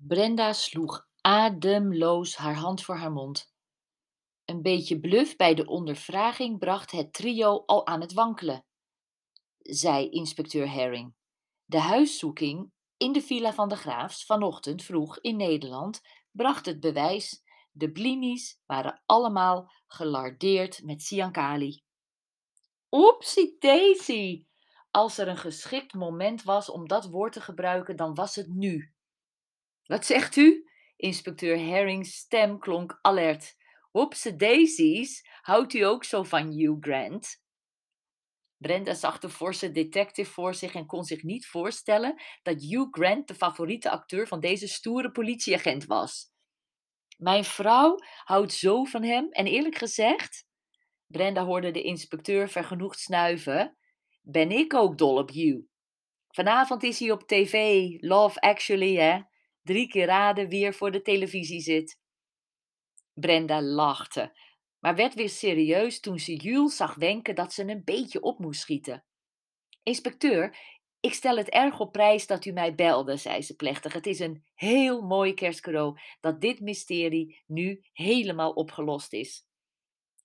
Brenda sloeg ademloos haar hand voor haar mond. Een beetje bluf bij de ondervraging bracht het trio al aan het wankelen, zei inspecteur Herring. De huiszoeking in de villa van de Graafs vanochtend vroeg in Nederland bracht het bewijs: de blinis waren allemaal gelardeerd met Siankali. Oepsie daisy! Als er een geschikt moment was om dat woord te gebruiken, dan was het nu. Wat zegt u? Inspecteur Herring's stem klonk alert. Oepsie daisies, houdt u ook zo van Hugh Grant? Brenda zag de forse detective voor zich en kon zich niet voorstellen dat Hugh Grant de favoriete acteur van deze stoere politieagent was. Mijn vrouw houdt zo van hem en eerlijk gezegd, Brenda hoorde de inspecteur vergenoegd snuiven, ben ik ook dol op Hugh. Vanavond is hij op tv, Love Actually, hè? Drie keer raden wie er voor de televisie zit. Brenda lachte maar werd weer serieus toen ze Jules zag wenken dat ze een beetje op moest schieten. Inspecteur, ik stel het erg op prijs dat u mij belde, zei ze plechtig. Het is een heel mooi kerstcadeau dat dit mysterie nu helemaal opgelost is.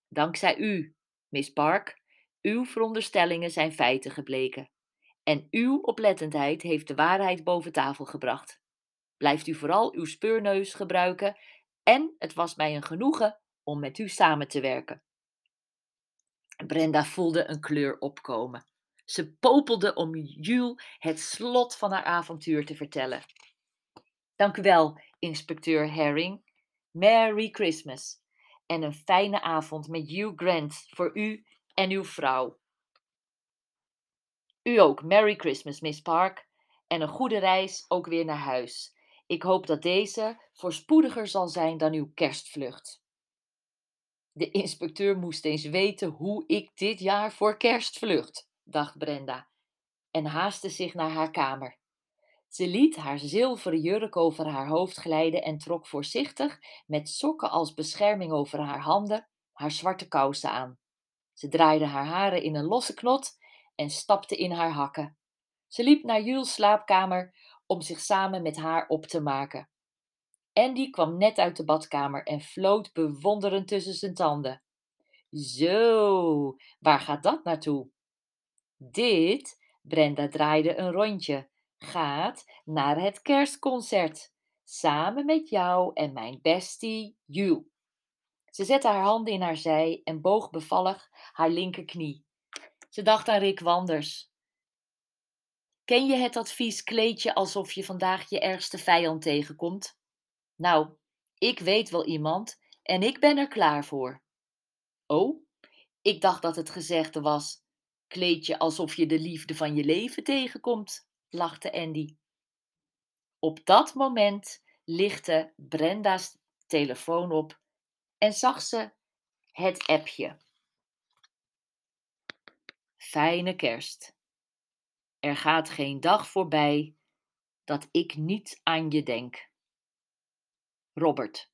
Dankzij u, Miss Park. Uw veronderstellingen zijn feiten gebleken. En uw oplettendheid heeft de waarheid boven tafel gebracht. Blijft u vooral uw speurneus gebruiken en het was mij een genoegen om met u samen te werken. Brenda voelde een kleur opkomen. Ze popelde om Jules het slot van haar avontuur te vertellen. Dank u wel, inspecteur Herring. Merry Christmas en een fijne avond met Hugh Grant voor u en uw vrouw. U ook, Merry Christmas, Miss Park, en een goede reis ook weer naar huis. Ik hoop dat deze voorspoediger zal zijn dan uw kerstvlucht. De inspecteur moest eens weten hoe ik dit jaar voor kerst vlucht, dacht Brenda, en haastte zich naar haar kamer. Ze liet haar zilveren jurk over haar hoofd glijden en trok voorzichtig, met sokken als bescherming over haar handen, haar zwarte kousen aan. Ze draaide haar haren in een losse knot en stapte in haar hakken. Ze liep naar Jules' slaapkamer om zich samen met haar op te maken. Andy kwam net uit de badkamer en floot bewonderend tussen zijn tanden. Zo, waar gaat dat naartoe? Dit, Brenda draaide een rondje, gaat naar het kerstconcert. Samen met jou en mijn bestie, Hugh. Ze zette haar handen in haar zij en boog bevallig haar linkerknie. Ze dacht aan Rick Wanders. Ken je het advies kleed alsof je vandaag je ergste vijand tegenkomt? Nou, ik weet wel iemand en ik ben er klaar voor. Oh, ik dacht dat het gezegde was: kleed je alsof je de liefde van je leven tegenkomt, lachte Andy. Op dat moment lichtte Brenda's telefoon op en zag ze het appje. Fijne kerst. Er gaat geen dag voorbij dat ik niet aan je denk. Robert